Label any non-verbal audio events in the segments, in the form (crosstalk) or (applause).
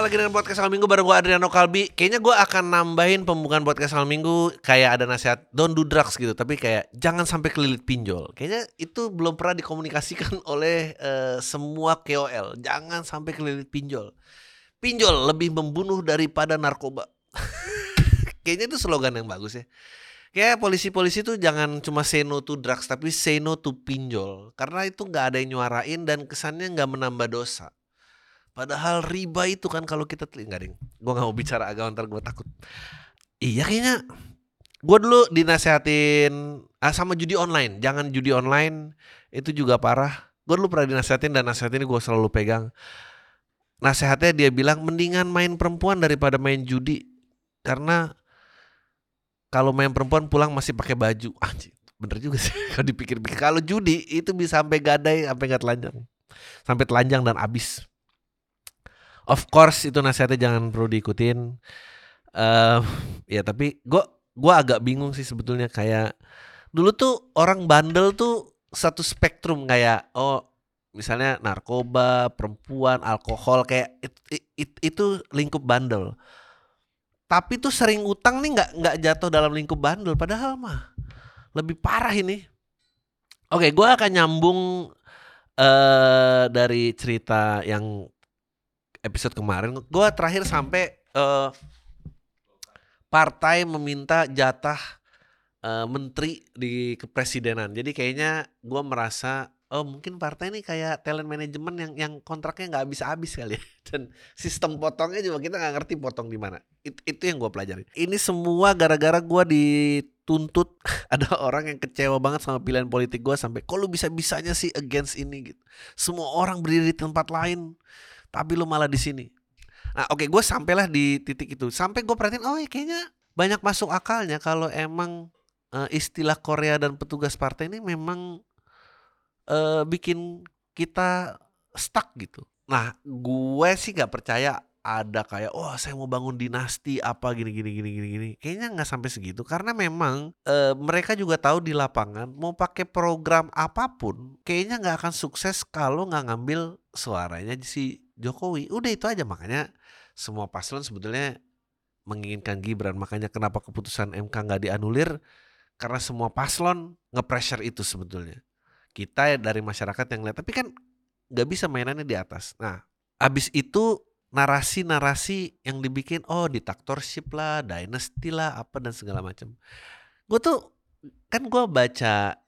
semua lagi dengan podcast Al Minggu bareng gue Adriano Kalbi. Kayaknya gue akan nambahin pembukaan podcast Al Minggu kayak ada nasihat don't do drugs gitu, tapi kayak jangan sampai kelilit pinjol. Kayaknya itu belum pernah dikomunikasikan (laughs) oleh uh, semua KOL. Jangan sampai kelilit pinjol. Pinjol lebih membunuh daripada narkoba. (laughs) Kayaknya itu slogan yang bagus ya. Kayak polisi-polisi tuh jangan cuma say no to drugs tapi say no to pinjol. Karena itu nggak ada yang nyuarain dan kesannya nggak menambah dosa. Padahal riba itu kan kalau kita nggak ding. Gue nggak mau bicara agak ntar gue takut. Iya kayaknya. Gue dulu dinasehatin ah, sama judi online. Jangan judi online itu juga parah. Gue dulu pernah dinasehatin dan nasihat ini gue selalu pegang. Nasehatnya dia bilang mendingan main perempuan daripada main judi. Karena kalau main perempuan pulang masih pakai baju. Anjir, bener juga sih (laughs) kalau dipikir-pikir. Kalau judi itu bisa sampai gadai, sampai nggak telanjang. Sampai telanjang dan abis. Of course itu nasihatnya jangan perlu diikutin. Uh, ya tapi gue gua agak bingung sih sebetulnya kayak dulu tuh orang bandel tuh satu spektrum kayak oh misalnya narkoba, perempuan, alkohol kayak it, it, it, itu lingkup bandel tapi tuh sering utang nih nggak nggak jatuh dalam lingkup bandel padahal mah lebih parah ini oke gue akan nyambung uh, dari cerita yang episode kemarin gue terakhir sampai uh, partai meminta jatah uh, menteri di kepresidenan. Jadi kayaknya gue merasa oh mungkin partai ini kayak talent management yang yang kontraknya nggak habis-habis kali ya. (laughs) dan sistem potongnya juga kita nggak ngerti potong di mana. It, itu yang gue pelajari ini semua gara-gara gue dituntut (laughs) ada orang yang kecewa banget sama pilihan politik gue sampai kok lu bisa-bisanya sih against ini? Gitu. Semua orang berdiri di tempat lain tapi lu malah di sini. Nah oke okay, gue sampailah di titik itu. Sampai gue perhatiin oh ya kayaknya banyak masuk akalnya kalau emang uh, istilah Korea dan petugas partai ini memang uh, bikin kita stuck gitu. Nah, gue sih gak percaya ada kayak oh, saya mau bangun dinasti apa gini gini gini gini gini. Kayaknya nggak sampai segitu. Karena memang e, mereka juga tahu di lapangan mau pakai program apa pun kayaknya nggak akan sukses kalau nggak ngambil suaranya si Jokowi. Udah itu aja. Makanya semua paslon sebetulnya menginginkan Gibran. Makanya kenapa keputusan MK nggak dianulir? Karena semua paslon nge-pressure itu sebetulnya. Kita dari masyarakat yang lihat. Tapi kan nggak bisa mainannya di atas. Nah abis itu narasi-narasi yang dibikin oh diktatorship lah dynasty lah apa dan segala macam. Gue tuh kan gue baca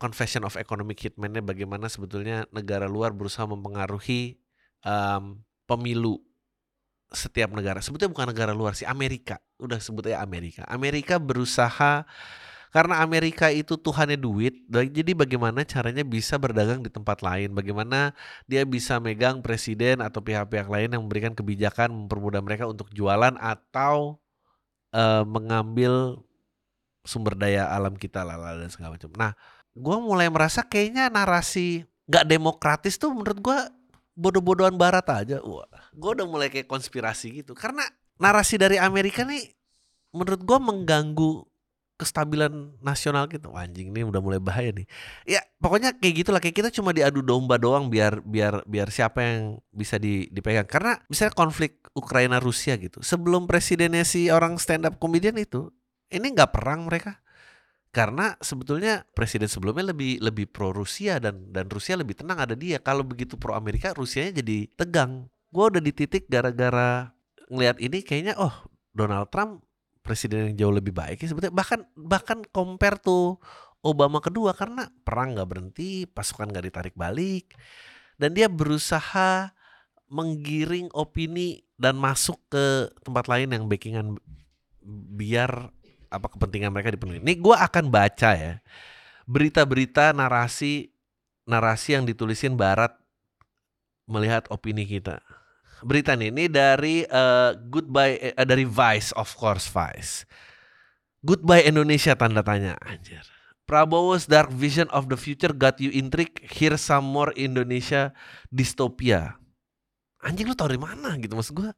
Confession of Economic Hitman-nya bagaimana sebetulnya negara luar berusaha mempengaruhi um, pemilu setiap negara. Sebetulnya bukan negara luar sih, Amerika. Udah sebutnya Amerika. Amerika berusaha karena Amerika itu Tuhannya duit, jadi bagaimana caranya bisa berdagang di tempat lain? Bagaimana dia bisa megang presiden atau pihak-pihak lain yang memberikan kebijakan mempermudah mereka untuk jualan atau uh, mengambil sumber daya alam kita lah dan segala macam. Nah, gue mulai merasa kayaknya narasi gak demokratis tuh menurut gue bodoh-bodohan barat aja. Wah, gue udah mulai kayak konspirasi gitu. Karena narasi dari Amerika nih menurut gue mengganggu kestabilan nasional gitu. Anjing ini udah mulai bahaya nih. Ya pokoknya kayak gitulah. Kayak kita cuma diadu domba doang biar biar biar siapa yang bisa di, dipegang. Karena misalnya konflik Ukraina Rusia gitu sebelum presidennya si orang stand up comedian itu ini nggak perang mereka karena sebetulnya presiden sebelumnya lebih lebih pro Rusia dan dan Rusia lebih tenang ada dia. Kalau begitu pro Amerika Rusianya jadi tegang. Gue udah di titik gara-gara ngelihat ini kayaknya oh Donald Trump presiden yang jauh lebih baik ya sebetulnya. Bahkan bahkan compare tuh Obama kedua karena perang nggak berhenti pasukan nggak ditarik balik dan dia berusaha menggiring opini dan masuk ke tempat lain yang backingan biar apa kepentingan mereka dipenuhi. Ini gue akan baca ya berita-berita narasi narasi yang ditulisin Barat melihat opini kita berita nih ini dari uh, Goodbye uh, dari Vice of course Vice. Goodbye Indonesia tanda tanya anjir. Prabowo's dark vision of the future got you intrigued. Here some more Indonesia dystopia. Anjing lu tau dari mana gitu maksud gue.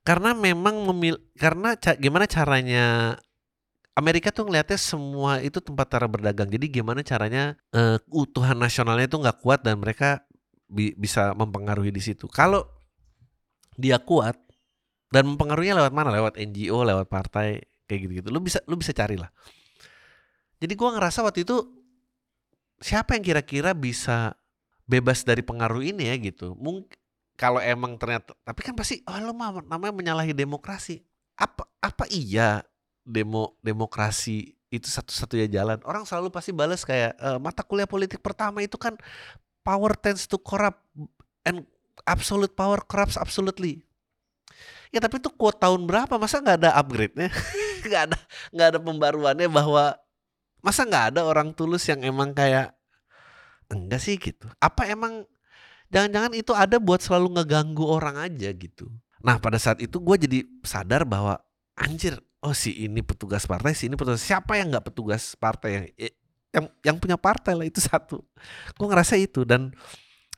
Karena memang memil karena ca gimana caranya Amerika tuh ngeliatnya semua itu tempat cara berdagang. Jadi gimana caranya uh, utuhan nasionalnya itu nggak kuat dan mereka bi bisa mempengaruhi di situ. Kalau dia kuat dan mempengaruhinya lewat mana? Lewat NGO, lewat partai kayak gitu-gitu. Lu bisa lu bisa cari lah. Jadi gua ngerasa waktu itu siapa yang kira-kira bisa bebas dari pengaruh ini ya gitu. Mungkin kalau emang ternyata tapi kan pasti oh lo mah namanya menyalahi demokrasi. Apa apa iya demo demokrasi itu satu-satunya jalan? Orang selalu pasti balas kayak e, mata kuliah politik pertama itu kan power tends to corrupt and absolute power corrupts absolutely. Ya tapi itu quote tahun berapa? Masa nggak ada upgrade-nya? (laughs) nggak ada nggak ada pembaruannya bahwa masa nggak ada orang tulus yang emang kayak enggak sih gitu. Apa emang jangan-jangan itu ada buat selalu ngeganggu orang aja gitu. Nah pada saat itu gue jadi sadar bahwa anjir, oh si ini petugas partai, si ini petugas siapa yang nggak petugas partai yang yang yang punya partai lah itu (laughs) satu. Gue ngerasa itu dan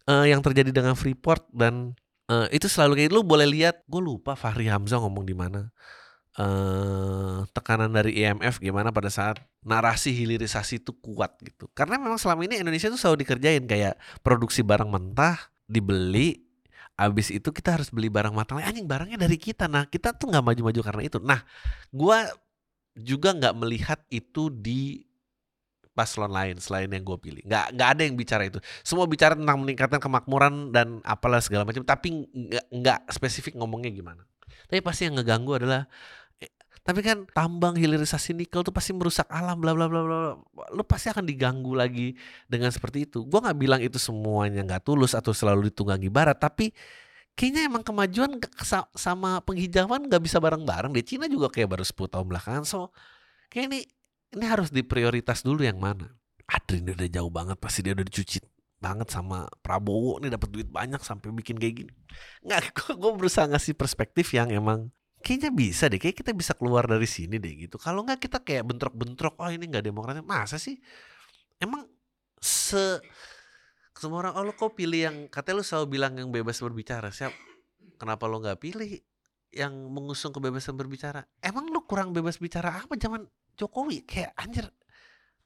uh, yang terjadi dengan Freeport dan uh, itu selalu kayak lu boleh lihat gue lupa Fahri Hamzah ngomong di mana uh, tekanan dari IMF gimana pada saat narasi hilirisasi itu kuat gitu karena memang selama ini Indonesia tuh selalu dikerjain kayak produksi barang mentah dibeli Abis itu kita harus beli barang matang anjing barangnya dari kita nah kita tuh nggak maju-maju karena itu nah gue juga nggak melihat itu di paslon lain selain yang gue pilih. Nggak nggak ada yang bicara itu. Semua bicara tentang meningkatkan kemakmuran dan apalah segala macam. Tapi nggak spesifik ngomongnya gimana. Tapi pasti yang ngeganggu adalah eh, tapi kan tambang hilirisasi nikel tuh pasti merusak alam bla bla bla bla. Lu pasti akan diganggu lagi dengan seperti itu. Gua nggak bilang itu semuanya nggak tulus atau selalu ditunggangi barat, tapi kayaknya emang kemajuan sama penghijauan nggak bisa bareng-bareng deh. Cina juga kayak baru 10 tahun belakangan. So kayak ini ini harus diprioritas dulu yang mana Adri ini udah jauh banget pasti dia udah dicuci banget sama Prabowo nih dapat duit banyak sampai bikin kayak gini nggak (laughs) gue berusaha ngasih perspektif yang emang kayaknya bisa deh kayak kita bisa keluar dari sini deh gitu. Kalau nggak kita kayak bentrok-bentrok oh ini nggak demokratis masa sih? Emang se semua orang oh lo kok pilih yang katanya lo selalu bilang yang bebas berbicara. Siap. Kenapa lo nggak pilih yang mengusung kebebasan berbicara? Emang lo kurang bebas bicara apa zaman Jokowi? Kayak anjir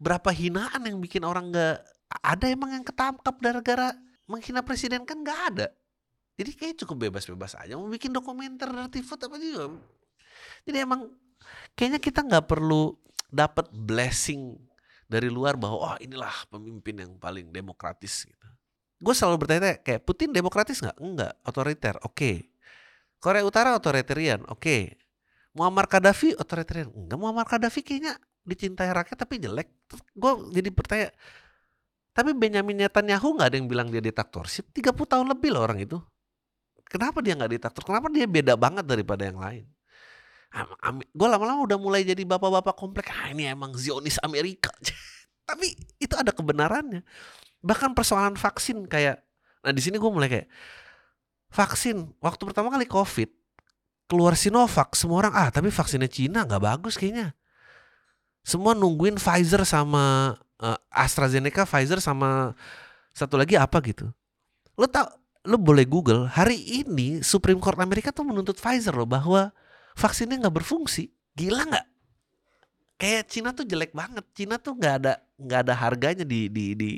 berapa hinaan yang bikin orang nggak ada emang yang ketangkap gara-gara menghina presiden? Kan nggak ada jadi kayak cukup bebas-bebas aja mau bikin dokumenter dari foto apa juga. Jadi emang kayaknya kita nggak perlu dapat blessing dari luar bahwa oh inilah pemimpin yang paling demokratis gitu. Gue selalu bertanya kayak Putin demokratis nggak? Enggak otoriter. Oke. Okay. Korea Utara otoritarian. Oke. Okay. Muammar Gaddafi otoritarian. Enggak Muammar Gaddafi kayaknya dicintai rakyat tapi jelek. Gue jadi bertanya tapi Benjamin Netanyahu nggak ada yang bilang dia diktatorship 30 tahun lebih loh orang itu kenapa dia nggak diktator kenapa dia beda banget daripada yang lain? Gue lama-lama udah mulai jadi bapak-bapak komplek ah ini emang Zionis Amerika. (laughs) Tapi itu ada kebenarannya. Bahkan persoalan vaksin kayak nah di sini gue mulai kayak vaksin waktu pertama kali covid keluar Sinovac semua orang ah tapi vaksinnya Cina nggak bagus kayaknya. Semua nungguin Pfizer sama uh, AstraZeneca Pfizer sama satu lagi apa gitu. Lo tau lo boleh Google hari ini Supreme Court Amerika tuh menuntut Pfizer loh bahwa vaksinnya nggak berfungsi gila nggak kayak Cina tuh jelek banget Cina tuh nggak ada nggak ada harganya di di di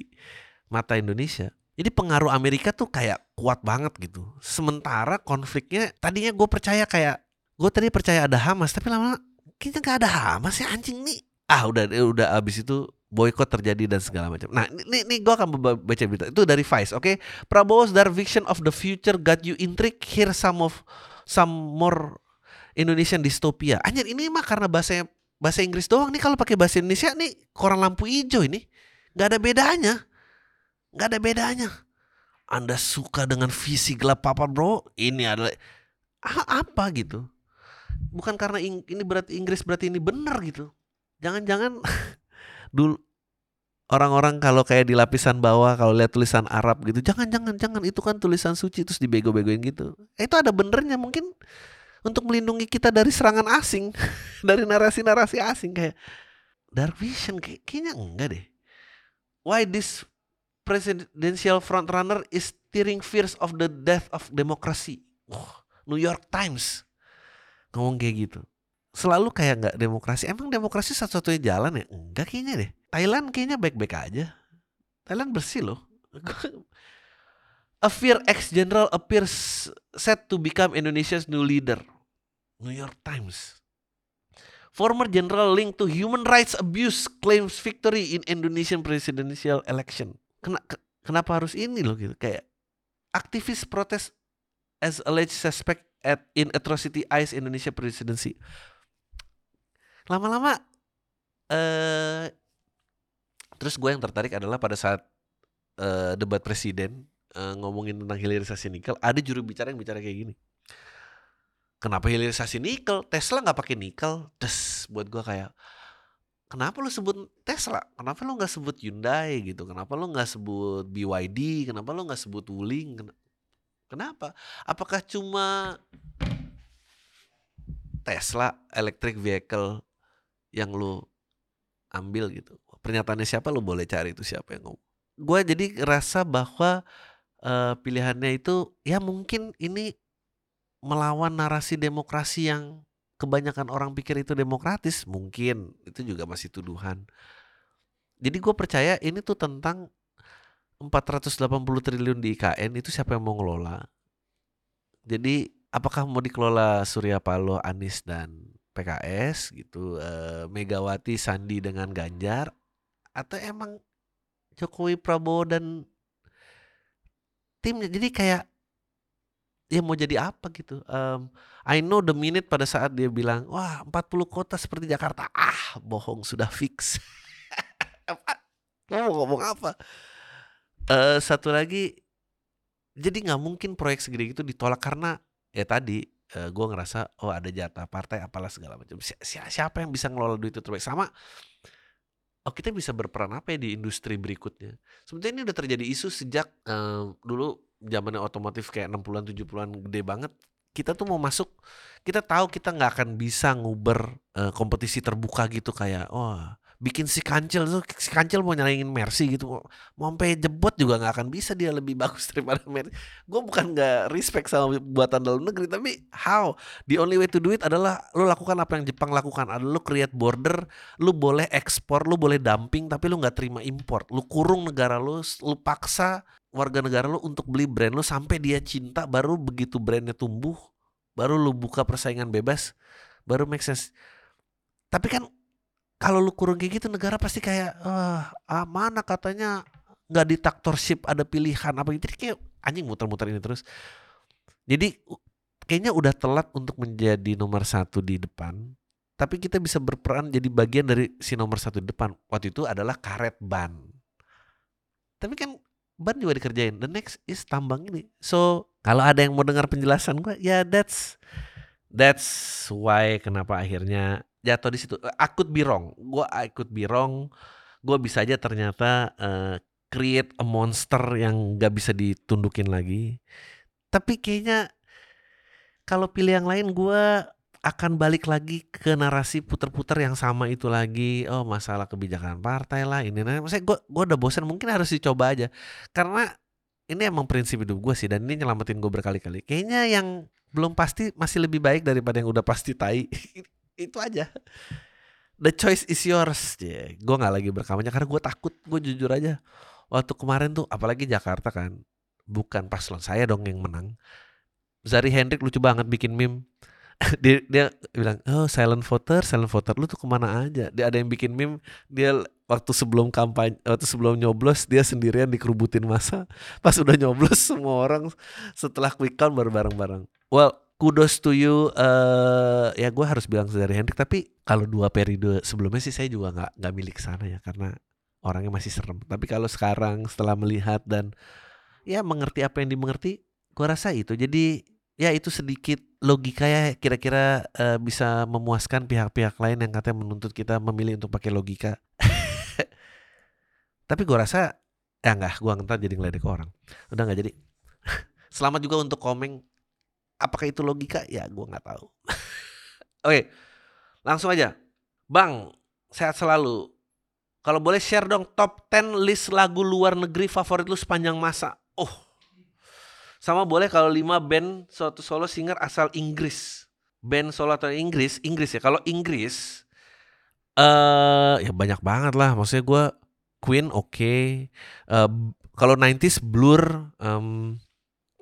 mata Indonesia jadi pengaruh Amerika tuh kayak kuat banget gitu. Sementara konfliknya tadinya gue percaya kayak gue tadi percaya ada Hamas tapi lama-lama kayaknya gak ada Hamas ya anjing nih. Ah udah udah abis itu boykot terjadi dan segala macam. Nah, ini, ini gue akan baca berita itu dari Vice, oke? Okay? Prabowo's dark vision of the future got you intrigued. Here some of some more Indonesian dystopia. Anjir, ini mah karena bahasa bahasa Inggris doang nih kalau pakai bahasa Indonesia nih koran lampu hijau ini. Gak ada bedanya. Gak ada bedanya. Anda suka dengan visi gelap papa bro, ini adalah apa gitu. Bukan karena ini berarti Inggris berarti ini benar gitu. Jangan-jangan (laughs) dulu orang-orang kalau kayak di lapisan bawah kalau lihat tulisan Arab gitu, jangan-jangan jangan itu kan tulisan suci terus dibego-begoin gitu. Eh, itu ada benernya mungkin untuk melindungi kita dari serangan asing, (laughs) dari narasi-narasi asing kayak dark vision kayak, kayaknya enggak deh. Why this presidential frontrunner is steering fears of the death of democracy. New York Times ngomong kayak gitu. Selalu kayak nggak demokrasi. Emang demokrasi satu-satunya jalan ya? Enggak kayaknya deh. Thailand kayaknya baik-baik aja. Thailand bersih loh. (laughs) A fear ex-general appears set to become Indonesia's new leader. New York Times. Former general linked to human rights abuse claims victory in Indonesian presidential election. Kena, ke, kenapa harus ini loh gitu? Kayak aktivis protes as alleged suspect at in atrocity ICE Indonesia presidency. Lama-lama eh terus gue yang tertarik adalah pada saat uh, debat presiden uh, ngomongin tentang hilirisasi nikel, ada juru bicara yang bicara kayak gini. Kenapa hilirisasi nikel? Tesla nggak pakai nikel. Des, buat gua kayak kenapa lu sebut Tesla? Kenapa lu nggak sebut Hyundai gitu? Kenapa lu nggak sebut BYD? Kenapa lu nggak sebut Wuling? Kenapa? Apakah cuma Tesla electric vehicle yang lu ambil gitu? Pernyataannya siapa lu boleh cari itu siapa yang ngomong. Gue jadi rasa bahwa uh, pilihannya itu ya mungkin ini melawan narasi demokrasi yang kebanyakan orang pikir itu demokratis mungkin itu juga masih tuduhan jadi gue percaya ini tuh tentang 480 triliun di IKN itu siapa yang mau ngelola jadi apakah mau dikelola Surya Paloh Anies dan PKS gitu uh, Megawati Sandi dengan Ganjar atau emang Jokowi Prabowo dan timnya? Jadi kayak ya mau jadi apa gitu? Um, I know the minute pada saat dia bilang wah 40 kota seperti Jakarta. Ah bohong sudah fix. (laughs) Mau ngomong apa? Uh, satu lagi jadi nggak mungkin proyek segede itu ditolak karena ya tadi uh, gue ngerasa oh ada jatah partai apalah segala macam si siapa yang bisa ngelola duit itu terbaik sama oh kita bisa berperan apa ya di industri berikutnya. Sebenarnya ini udah terjadi isu sejak uh, dulu zamannya otomotif kayak 60-an 70-an gede banget. Kita tuh mau masuk, kita tahu kita nggak akan bisa nguber uh, kompetisi terbuka gitu kayak oh, bikin si kancil tuh si kancil mau nyalain Mercy gitu mau sampai jebot juga nggak akan bisa dia lebih (laughs) bagus daripada Mercy. Gue bukan nggak respect sama buatan dalam negeri tapi how? The only way to do it adalah lo lakukan apa yang Jepang lakukan. Adalah lo create border lo boleh ekspor lo boleh dumping tapi lo nggak terima import. Lo kurung negara lo lo paksa warga negara lo untuk beli brand lo sampai dia cinta baru begitu brandnya tumbuh baru lo buka persaingan bebas baru make sense. Tapi kan kalau lu kurung kayak gitu negara pasti kayak ah, ah mana katanya nggak di taktorship ada pilihan apa? Gitu jadi kayak anjing muter-muter ini terus. Jadi kayaknya udah telat untuk menjadi nomor satu di depan tapi kita bisa berperan jadi bagian dari si nomor satu di depan. Waktu itu adalah karet ban. Tapi kan ban juga dikerjain. The next is tambang ini. So kalau ada yang mau dengar penjelasan gue ya that's that's why kenapa akhirnya jatuh di situ. I could be wrong. Gue I could be wrong. Gue bisa aja ternyata uh, create a monster yang gak bisa ditundukin lagi. Tapi kayaknya kalau pilih yang lain gue akan balik lagi ke narasi puter-puter yang sama itu lagi oh masalah kebijakan partai lah ini nah maksudnya gue gue udah bosan mungkin harus dicoba aja karena ini emang prinsip hidup gue sih dan ini nyelamatin gue berkali-kali kayaknya yang belum pasti masih lebih baik daripada yang udah pasti tai (laughs) itu aja. The choice is yours ya gue nggak lagi berkampanye karena gue takut. Gue jujur aja. Waktu kemarin tuh apalagi Jakarta kan bukan paslon saya dong yang menang. Zari Hendrik lucu banget bikin meme. (laughs) Dia dia bilang oh silent voter silent voter. Lu tuh ke mana aja? Dia ada yang bikin meme dia waktu sebelum kampanye waktu sebelum nyoblos dia sendirian dikerubutin masa. Pas udah nyoblos semua orang setelah quick count bareng-bareng. Well kudos to you uh, ya gue harus bilang dari Hendrik tapi kalau dua periode sebelumnya sih saya juga nggak nggak milik sana ya karena orangnya masih serem. Tapi kalau sekarang setelah melihat dan ya mengerti apa yang dimengerti gue rasa itu. Jadi ya itu sedikit logika ya kira-kira uh, bisa memuaskan pihak-pihak lain yang katanya menuntut kita memilih untuk pakai logika. (laughs) Tapi gue rasa ya enggak gue ntar jadi ngeledek orang. Udah nggak jadi. (laughs) Selamat juga untuk komeng Apakah itu logika? Ya gue nggak tahu. (laughs) Oke, langsung aja. Bang, sehat selalu. Kalau boleh share dong top 10 list lagu luar negeri favorit lu sepanjang masa. Oh, sama boleh kalau 5 band suatu solo singer asal Inggris. Band solo atau Inggris, Inggris ya. Kalau Inggris, eh uh, ya banyak banget lah. Maksudnya gue Queen oke. Okay. Uh, kalau 90s Blur, um,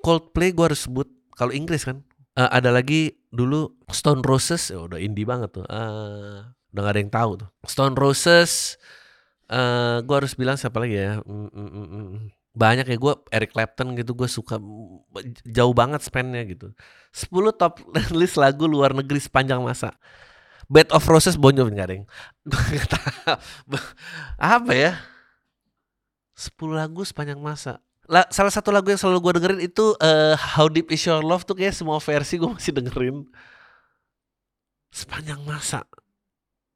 Coldplay gue harus sebut kalau Inggris kan. Uh, ada lagi dulu Stone Roses, ya udah indie banget tuh. Uh, udah gak ada yang tahu tuh. Stone Roses, uh, gue harus bilang siapa lagi ya? Mm, mm, mm, mm. Banyak ya gue Eric Clapton gitu gue suka jauh banget spannya gitu. 10 top (laughs) list lagu luar negeri sepanjang masa. Bed of Roses Bon Jovi gak ada yang (laughs) apa ya 10 lagu sepanjang masa La, salah satu lagu yang selalu gue dengerin itu uh, How Deep Is Your Love tuh kayak semua versi gue masih dengerin sepanjang masa.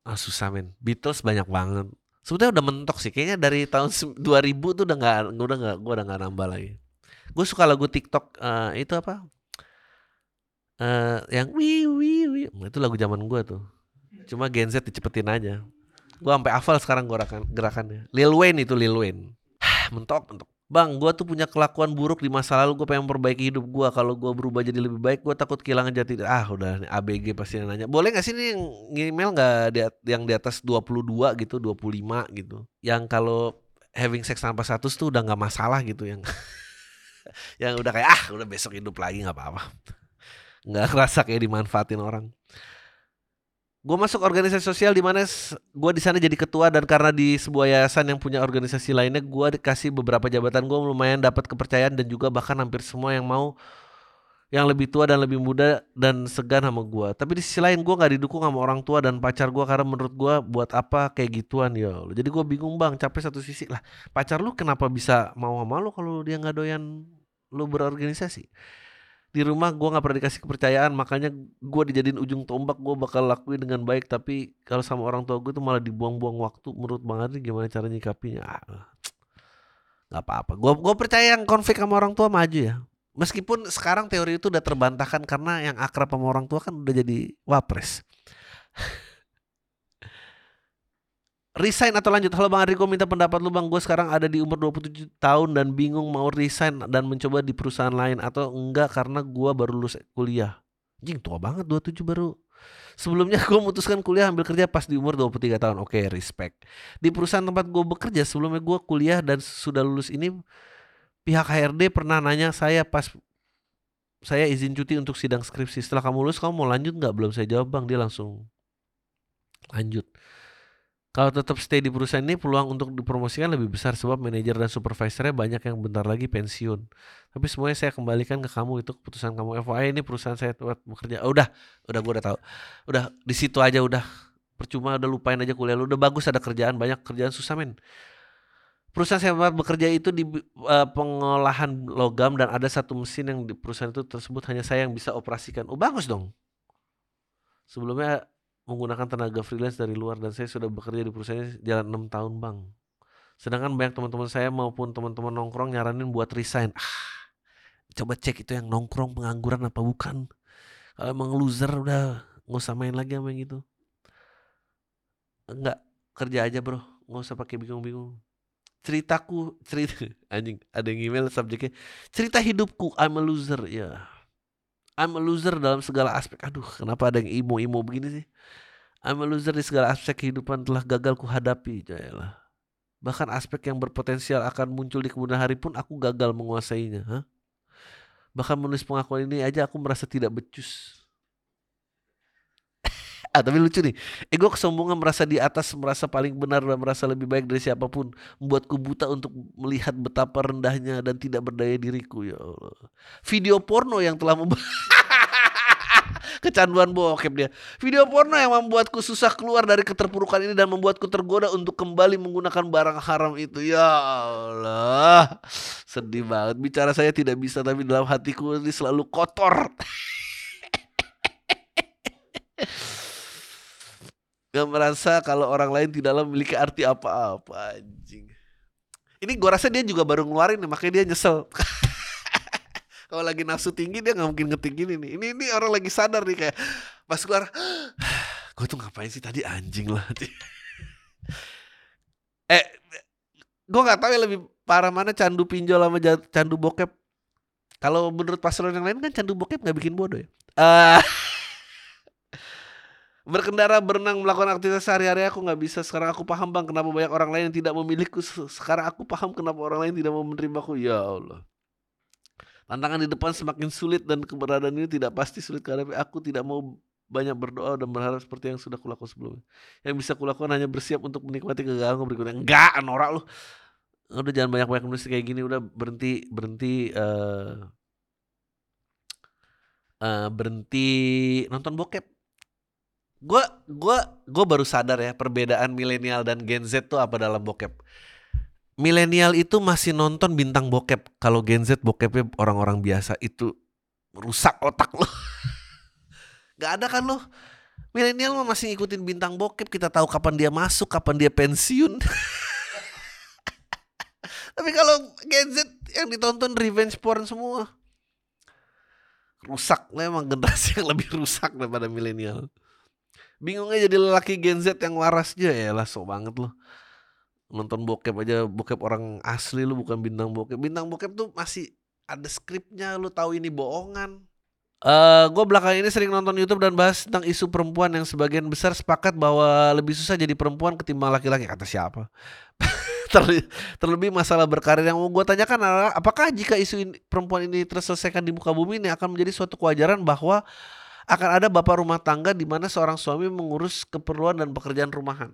Ah susah men. Beatles banyak banget. Sebetulnya udah mentok sih. Kayaknya dari tahun 2000 tuh udah nggak, udah nggak, gue udah nggak nambah lagi. Gue suka lagu TikTok uh, itu apa? Uh, yang wi wi wi itu lagu zaman gue tuh. Cuma Gen Z dicepetin aja. Gue sampai hafal sekarang gerakan gerakannya. Lil Wayne itu Lil Wayne. (sighs) mentok mentok. Bang, gue tuh punya kelakuan buruk di masa lalu. Gue pengen memperbaiki hidup gue. Kalau gue berubah jadi lebih baik, gue takut kehilangan jati. Ah, udah ABG pasti nanya. Boleh gak sih nih yang email nggak yang di atas 22 gitu, 25 gitu. Yang kalau having sex tanpa status tuh udah nggak masalah gitu yang (laughs) yang udah kayak ah udah besok hidup lagi nggak apa-apa nggak ngerasa kayak dimanfaatin orang gue masuk organisasi sosial di mana gue di sana jadi ketua dan karena di sebuah yayasan yang punya organisasi lainnya gue dikasih beberapa jabatan. Gue lumayan dapat kepercayaan dan juga bahkan hampir semua yang mau yang lebih tua dan lebih muda dan segan sama gue tapi di sisi lain gue nggak didukung sama orang tua dan pacar gue karena menurut gue buat apa kayak gituan ya jadi gue bingung bang. Capek satu sisi lah. Pacar lu kenapa bisa mau sama lu kalau dia nggak doyan lu berorganisasi di rumah gue nggak pernah dikasih kepercayaan makanya gue dijadiin ujung tombak gue bakal lakuin dengan baik. Tapi kalau sama orang tua gue tuh malah dibuang-buang waktu menurut bang Adri gimana cara nyikapinya? Ah, nggak apa-apa. Gue gue percaya yang konflik sama orang tua maju ya. Meskipun sekarang teori itu udah terbantahkan karena yang akrab sama orang tua kan udah jadi wapres (laughs) resign atau lanjut? Halo Bang Ariko minta pendapat lu Bang. Gue sekarang ada di umur 27 tahun dan bingung mau resign dan mencoba di perusahaan lain atau enggak karena gue baru lulus kuliah. Jing tua banget 27 baru. Sebelumnya gue memutuskan kuliah ambil kerja pas di umur 23 tahun. Oke, okay, respect. Di perusahaan tempat gue bekerja sebelumnya gue kuliah dan sudah lulus ini pihak HRD pernah nanya saya pas saya izin cuti untuk sidang skripsi. Setelah kamu lulus kamu mau lanjut nggak? Belum saya jawab bang. Dia langsung lanjut. Kalau tetap stay di perusahaan ini peluang untuk dipromosikan lebih besar sebab manajer dan supervisornya banyak yang bentar lagi pensiun. Tapi semuanya saya kembalikan ke kamu itu keputusan kamu. FYI ini perusahaan saya buat bekerja. Oh, udah, udah gue udah tahu. Udah di situ aja udah. Percuma udah lupain aja kuliah lu. Udah bagus ada kerjaan banyak kerjaan susah men. Perusahaan saya buat bekerja itu di uh, pengolahan logam dan ada satu mesin yang di perusahaan itu tersebut hanya saya yang bisa operasikan. Oh bagus dong. Sebelumnya menggunakan tenaga freelance dari luar dan saya sudah bekerja di perusahaan jalan enam tahun bang. Sedangkan banyak teman-teman saya maupun teman-teman nongkrong nyaranin buat resign. Ah, coba cek itu yang nongkrong pengangguran apa bukan. Kalau emang loser udah nggak usah main lagi sama yang gitu. Enggak, kerja aja bro, nggak usah pakai bingung-bingung. Ceritaku, cerita (laughs) anjing, ada yang email subjeknya cerita hidupku, I'm a loser ya. I'm a loser dalam segala aspek. Aduh, kenapa ada yang imo-imo begini sih? I'm a loser di segala aspek kehidupan telah gagal ku hadapi. Jayalah. Bahkan aspek yang berpotensial akan muncul di kemudian hari pun aku gagal menguasainya. Hah? Bahkan menulis pengakuan ini aja aku merasa tidak becus. (laughs) ah tapi lucu nih. Ego kesombongan merasa di atas, merasa paling benar dan merasa lebih baik dari siapa pun. Membuatku buta untuk melihat betapa rendahnya dan tidak berdaya diriku. Ya Allah. Video porno yang telah membuat... (laughs) kecanduan bokep dia. Video porno yang membuatku susah keluar dari keterpurukan ini dan membuatku tergoda untuk kembali menggunakan barang haram itu. Ya Allah. Sedih banget. Bicara saya tidak bisa tapi dalam hatiku ini selalu kotor. (laughs) Gak merasa kalau orang lain tidaklah memiliki arti apa-apa anjing. Ini gua rasa dia juga baru ngeluarin nih makanya dia nyesel. (laughs) kalau lagi nafsu tinggi dia nggak mungkin ngetik ini nih ini ini orang lagi sadar nih kayak pas keluar gue tuh ngapain sih tadi anjing lah (laughs) eh gue nggak tahu ya lebih parah mana candu pinjol sama candu bokep kalau menurut paslon yang lain kan candu bokep nggak bikin bodoh ya uh, (laughs) Berkendara, berenang, melakukan aktivitas sehari-hari aku nggak bisa. Sekarang aku paham bang kenapa banyak orang lain yang tidak memilikiku. Sekarang aku paham kenapa orang lain tidak mau menerimaku. Ya Allah. Tantangan di depan semakin sulit dan keberadaan ini tidak pasti sulit karena aku tidak mau banyak berdoa dan berharap seperti yang sudah kulakukan sebelumnya. Yang bisa kulakukan hanya bersiap untuk menikmati kegagalan berikutnya. Enggak, norak lu. Udah jangan banyak-banyak nulis kayak gini, udah berhenti berhenti uh, uh, berhenti nonton bokep. Gue gua gua baru sadar ya perbedaan milenial dan Gen Z tuh apa dalam bokep. Milenial itu masih nonton bintang bokep. Kalau Gen Z bokepnya orang-orang biasa itu rusak otak lo. (laughs) Gak ada kan lo. Milenial mah masih ngikutin bintang bokep. Kita tahu kapan dia masuk, kapan dia pensiun. (laughs) Tapi kalau Gen Z yang ditonton revenge porn semua. Rusak lah emang generasi yang lebih rusak daripada milenial. Bingungnya jadi lelaki Gen Z yang waras aja ya lah so banget loh. Nonton bokep aja bokep orang asli lu bukan bintang bokep. Bintang bokep tuh masih ada skripnya lu tahu ini bohongan Uh, eh, gue belakang ini sering nonton YouTube dan bahas tentang isu perempuan yang sebagian besar sepakat bahwa lebih susah jadi perempuan ketimbang laki-laki kata siapa (laughs) terlebih masalah berkarir yang mau gue tanyakan adalah apakah jika isu ini, perempuan ini terselesaikan di muka bumi ini akan menjadi suatu kewajaran bahwa akan ada bapak rumah tangga di mana seorang suami mengurus keperluan dan pekerjaan rumahan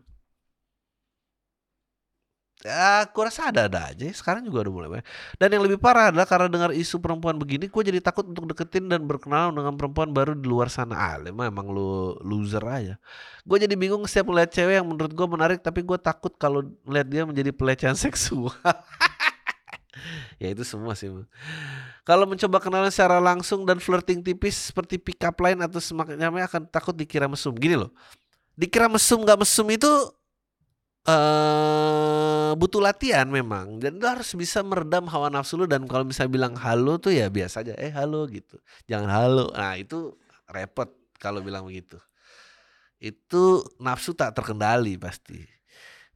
Ya, aku rasa ada-ada aja. Sekarang juga udah mulai. Dan yang lebih parah adalah karena dengar isu perempuan begini, gue jadi takut untuk deketin dan berkenalan dengan perempuan baru di luar sana. Ah, emang emang lu loser aja. Gue jadi bingung setiap melihat cewek yang menurut gue menarik, tapi gue takut kalau melihat dia menjadi pelecehan seksual. (laughs) (laughs) ya itu semua sih. Kalau mencoba kenalan secara langsung dan flirting tipis seperti pick up line atau semacamnya akan takut dikira mesum. Gini loh. Dikira mesum gak mesum itu uh, butuh latihan memang dan lu harus bisa meredam hawa nafsu lu dan kalau misalnya bilang halo tuh ya biasa aja eh halo gitu jangan halo nah itu repot kalau bilang begitu itu nafsu tak terkendali pasti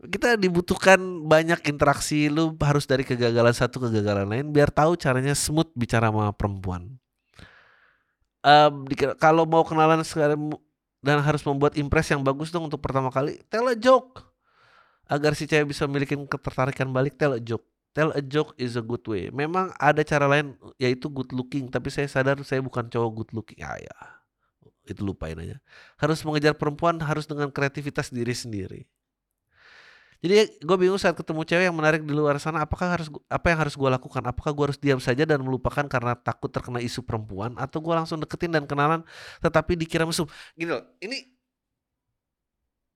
kita dibutuhkan banyak interaksi lu harus dari kegagalan satu ke kegagalan lain biar tahu caranya smooth bicara sama perempuan. Um, kalau mau kenalan sekarang dan harus membuat impress yang bagus dong untuk pertama kali tell a joke. Agar si cewek bisa memiliki ketertarikan balik tell a joke. Tell a joke is a good way. Memang ada cara lain yaitu good looking tapi saya sadar saya bukan cowok good looking. Ya ya. Itu lupain aja. Harus mengejar perempuan harus dengan kreativitas diri sendiri jadi gue bingung saat ketemu cewek yang menarik di luar sana apakah harus apa yang harus gue lakukan? Apakah gue harus diam saja dan melupakan karena takut terkena isu perempuan? Atau gue langsung deketin dan kenalan tetapi dikira musuh gini loh ini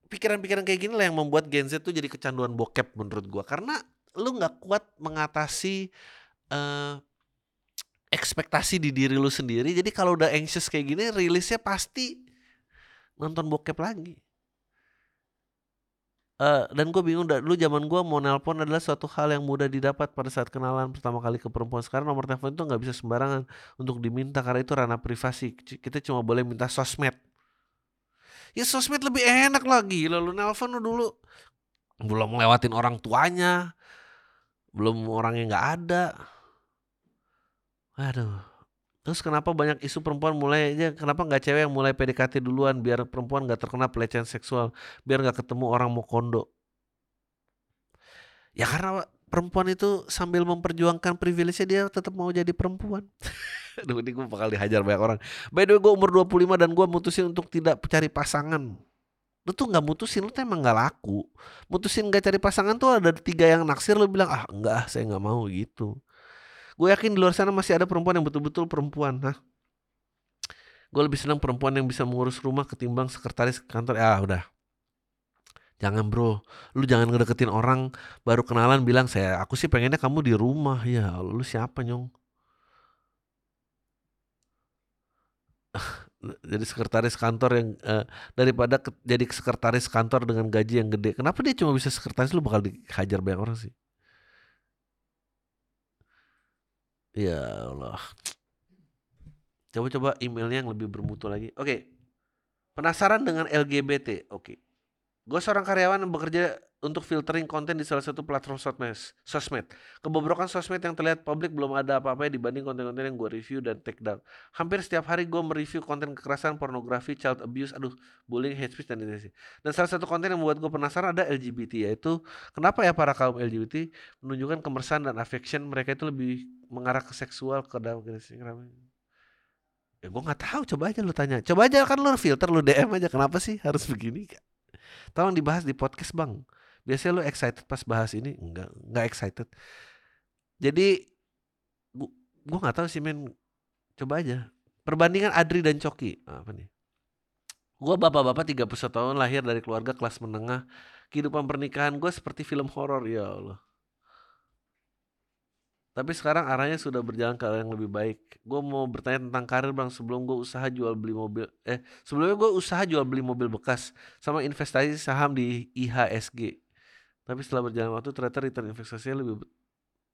pikiran-pikiran kayak gini lah yang membuat Gen Z tuh jadi kecanduan bokep menurut gua. Karena lu nggak kuat mengatasi uh, ekspektasi di diri lu sendiri. Jadi kalau udah anxious kayak gini rilisnya pasti nonton bokep lagi Uh, dan gue bingung dulu zaman gue mau nelpon adalah suatu hal yang mudah didapat pada saat kenalan pertama kali ke perempuan sekarang nomor telepon itu nggak bisa sembarangan untuk diminta karena itu ranah privasi kita cuma boleh minta sosmed Ya sosmed lebih enak lagi. Lalu nelpon lu dulu belum ngelewatin orang tuanya. Belum orang yang nggak ada. Aduh. Terus kenapa banyak isu perempuan mulai aja kenapa nggak cewek yang mulai PDKT duluan biar perempuan nggak terkena pelecehan seksual, biar nggak ketemu orang mau kondo. Ya karena perempuan itu sambil memperjuangkan privilege dia tetap mau jadi perempuan. (laughs) Aduh ini gue bakal dihajar banyak orang. By the way gue umur 25 dan gue mutusin untuk tidak cari pasangan. Lu tuh gak mutusin, lu tuh emang gak laku. Mutusin gak cari pasangan tuh ada tiga yang naksir, lu bilang ah enggak saya gak mau gitu. Gue yakin di luar sana masih ada perempuan yang betul-betul perempuan. Hah? Gue lebih senang perempuan yang bisa mengurus rumah ketimbang sekretaris kantor. Ah udah. Jangan bro, lu jangan ngedeketin orang baru kenalan bilang saya aku sih pengennya kamu di rumah ya. Lu siapa nyong? (laughs) jadi sekretaris kantor yang uh, daripada ke, jadi sekretaris kantor dengan gaji yang gede. Kenapa dia cuma bisa sekretaris lu bakal dihajar banyak orang sih? Ya Allah. Coba-coba emailnya yang lebih bermutu lagi. Oke. Penasaran dengan LGBT? Oke. Gue seorang karyawan yang bekerja untuk filtering konten di salah satu platform sosmed. Kebobrokan sosmed yang terlihat publik belum ada apa-apa dibanding konten-konten yang gue review dan take down. Hampir setiap hari gue mereview konten kekerasan, pornografi, child abuse, aduh, bullying, hate speech, dan lain-lain. Dan salah satu konten yang membuat gue penasaran ada LGBT, yaitu kenapa ya para kaum LGBT menunjukkan kemersan dan affection mereka itu lebih mengarah ke seksual ke dalam. Ya gue nggak tahu, coba aja lu tanya. Coba aja kan lu filter lu DM aja kenapa sih harus begini? Tolong dibahas di podcast, Bang. Biasanya lu excited pas bahas ini? Enggak, enggak excited. Jadi gua, gua nggak tahu sih men. Coba aja. Perbandingan Adri dan Coki. Apa nih? Gue bapak-bapak 31 tahun lahir dari keluarga kelas menengah. Kehidupan pernikahan gue seperti film horor ya Allah. Tapi sekarang arahnya sudah berjalan ke arah yang lebih baik. Gue mau bertanya tentang karir bang sebelum gue usaha jual beli mobil. Eh sebelumnya gue usaha jual beli mobil bekas sama investasi saham di IHSG. Tapi setelah berjalan waktu ternyata return investasinya lebih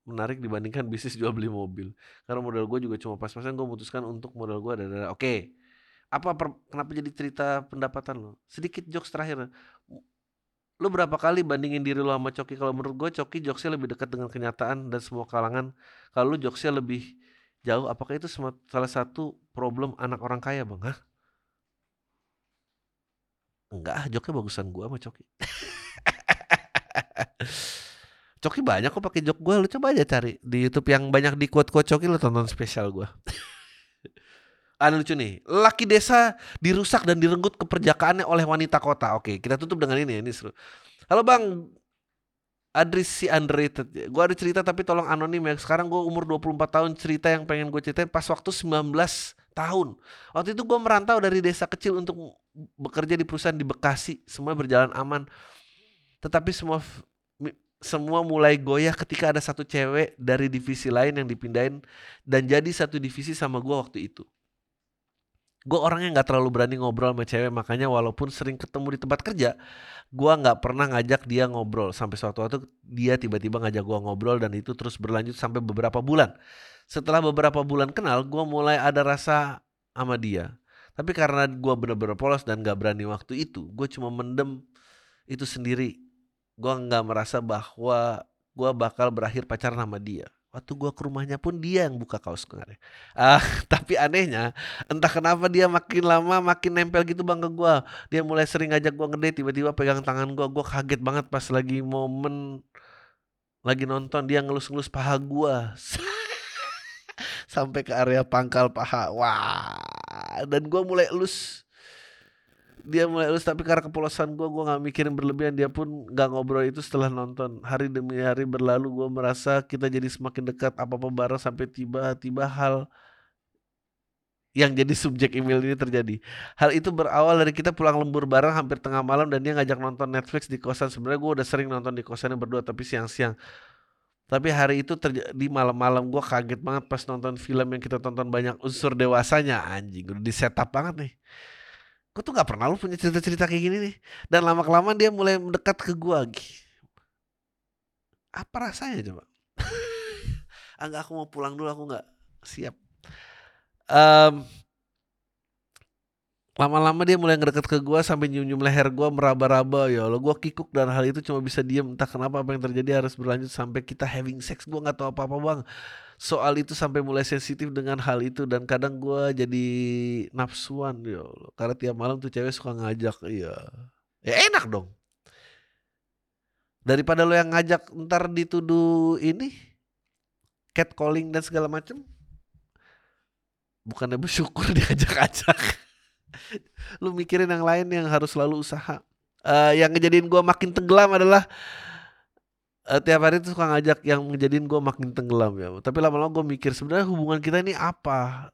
menarik dibandingkan bisnis jual beli mobil. Karena modal gue juga cuma pas-pasan gue memutuskan untuk modal gue ada Oke, okay. apa per, kenapa jadi cerita pendapatan lo? Sedikit jokes terakhir lu berapa kali bandingin diri lu sama Coki? Kalau menurut gue Coki jokesnya lebih dekat dengan kenyataan dan semua kalangan. Kalau lu jokesnya lebih jauh apakah itu salah satu problem anak orang kaya bang? Hah? enggak joknya bagusan gue sama Coki. (laughs) Coki banyak kok pakai jok gue lu coba aja cari di YouTube yang banyak di quote quote Coki lu tonton spesial gue (laughs) Ada lucu nih. Laki desa dirusak dan direnggut keperjakaannya oleh wanita kota. Oke, kita tutup dengan ini ya. Ini seru. Halo Bang, Adris si underrated. Gue ada cerita tapi tolong anonim ya. Sekarang gue umur 24 tahun cerita yang pengen gue ceritain pas waktu 19 tahun. Waktu itu gue merantau dari desa kecil untuk bekerja di perusahaan di Bekasi. Semua berjalan aman. Tetapi semua semua mulai goyah ketika ada satu cewek dari divisi lain yang dipindahin dan jadi satu divisi sama gue waktu itu gue orangnya nggak terlalu berani ngobrol sama cewek makanya walaupun sering ketemu di tempat kerja gue nggak pernah ngajak dia ngobrol. Sampai suatu waktu dia tiba-tiba ngajak gue ngobrol dan itu terus berlanjut sampai beberapa bulan. Setelah beberapa bulan kenal gue mulai ada rasa sama dia. Tapi karena gue bener-bener polos dan gak berani waktu itu gue cuma mendem itu sendiri. Gue nggak merasa bahwa gue bakal berakhir pacaran sama dia Waktu gua ke rumahnya pun dia yang buka kaos kemarin. Ah, (laughs) tapi anehnya entah kenapa dia makin lama makin nempel gitu bang ke gua. Dia mulai sering ngajak gua ngede tiba-tiba pegang tangan gua. Gua kaget banget pas lagi momen lagi nonton dia ngelus-ngelus paha gua. (laughs) Sampai ke area pangkal paha. Wah, dan gua mulai elus dia mulai lulus tapi karena kepolosan gue gue nggak mikirin berlebihan dia pun nggak ngobrol itu setelah nonton hari demi hari berlalu gue merasa kita jadi semakin dekat apa apa bareng sampai tiba-tiba hal yang jadi subjek email ini terjadi. Hal itu berawal dari kita pulang lembur bareng hampir tengah malam dan dia ngajak nonton Netflix di kosan. Sebenarnya gue udah sering nonton di kosannya berdua tapi siang-siang. Tapi hari itu terjadi malam-malam gue kaget banget pas nonton film yang kita tonton banyak unsur dewasanya anjing udah di setup banget nih gue tuh gak pernah lu punya cerita-cerita kayak gini nih? Dan lama kelamaan dia mulai mendekat ke gue lagi. Apa rasanya coba? (laughs) Enggak aku mau pulang dulu aku nggak siap. Um, lama-lama dia mulai ngedeket ke gue sampai nyium-nyium leher gue meraba-raba ya Allah. Gue kikuk dan hal itu cuma bisa diam entah kenapa apa yang terjadi harus berlanjut sampai kita having sex. Gue nggak tahu apa-apa bang soal itu sampai mulai sensitif dengan hal itu dan kadang gue jadi nafsuan ya Allah. Karena tiap malam tuh cewek suka ngajak iya. Ya enak dong. Daripada lo yang ngajak ntar dituduh ini catcalling dan segala macem bukannya bersyukur (laughs) diajak-ajak. Lu mikirin yang lain yang harus selalu usaha. Uh, yang ngejadiin gue makin tenggelam adalah uh, tiap hari tuh suka ngajak yang ngejadiin gue makin tenggelam ya. Tapi lama-lama gue mikir sebenarnya hubungan kita ini apa?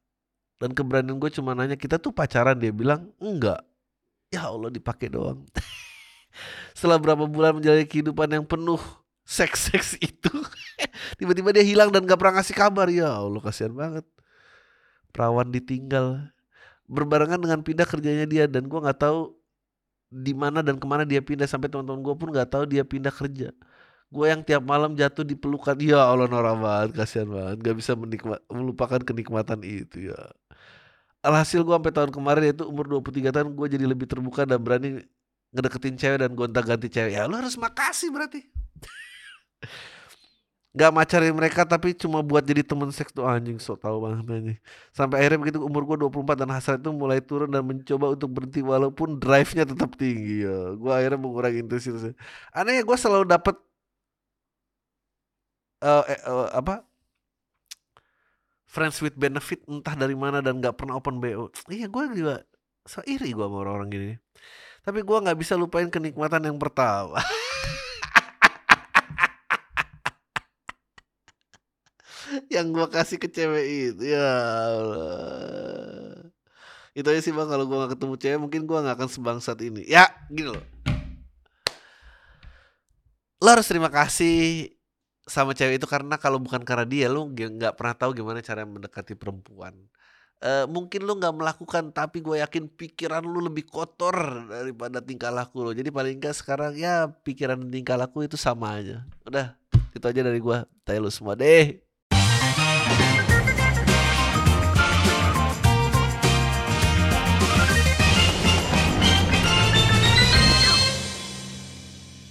Dan keberanian gue cuma nanya kita tuh pacaran? Dia bilang enggak. Ya Allah dipakai doang. (laughs) Setelah berapa bulan menjalani kehidupan yang penuh seks-seks itu (laughs) tiba-tiba dia hilang dan gak pernah ngasih kabar. Ya Allah kasihan banget. Perawan ditinggal. Berbarengan dengan pindah kerjanya dia dan gue nggak tahu di mana dan ke mana dia pindah. Sampai teman-teman gue pun nggak tahu dia pindah kerja gue yang tiap malam jatuh di pelukan ya Allah norak banget kasihan banget gak bisa menikmat, melupakan kenikmatan itu ya alhasil gue sampai tahun kemarin yaitu umur 23 tahun gue jadi lebih terbuka dan berani ngedeketin cewek dan gonta ganti cewek ya lo harus makasih berarti Gak macarin mereka tapi cuma buat jadi temen seks tuh anjing so tau banget anjing. Sampai akhirnya begitu umur gue 24 dan hasrat itu mulai turun dan mencoba untuk berhenti walaupun drive-nya tetap tinggi ya. Gue akhirnya mengurangi intensitasnya. Aneh ya gue selalu dapet uh, uh, apa friends with benefit entah dari mana dan nggak pernah open BO. Iya gue juga so iri gue sama orang-orang gini. Tapi gue nggak bisa lupain kenikmatan yang pertama. (laughs) yang gue kasih ke cewek itu ya Allah. Itu aja sih bang kalau gue gak ketemu cewek mungkin gue gak akan sebangsat ini. Ya gini loh. Lo harus terima kasih sama cewek itu karena kalau bukan karena dia lo nggak pernah tahu gimana cara mendekati perempuan. Uh, mungkin lo nggak melakukan tapi gue yakin pikiran lo lebih kotor daripada tingkah laku lo. Jadi paling nggak sekarang ya pikiran tingkah laku itu sama aja. Udah itu aja dari gue. Tanya lo semua deh.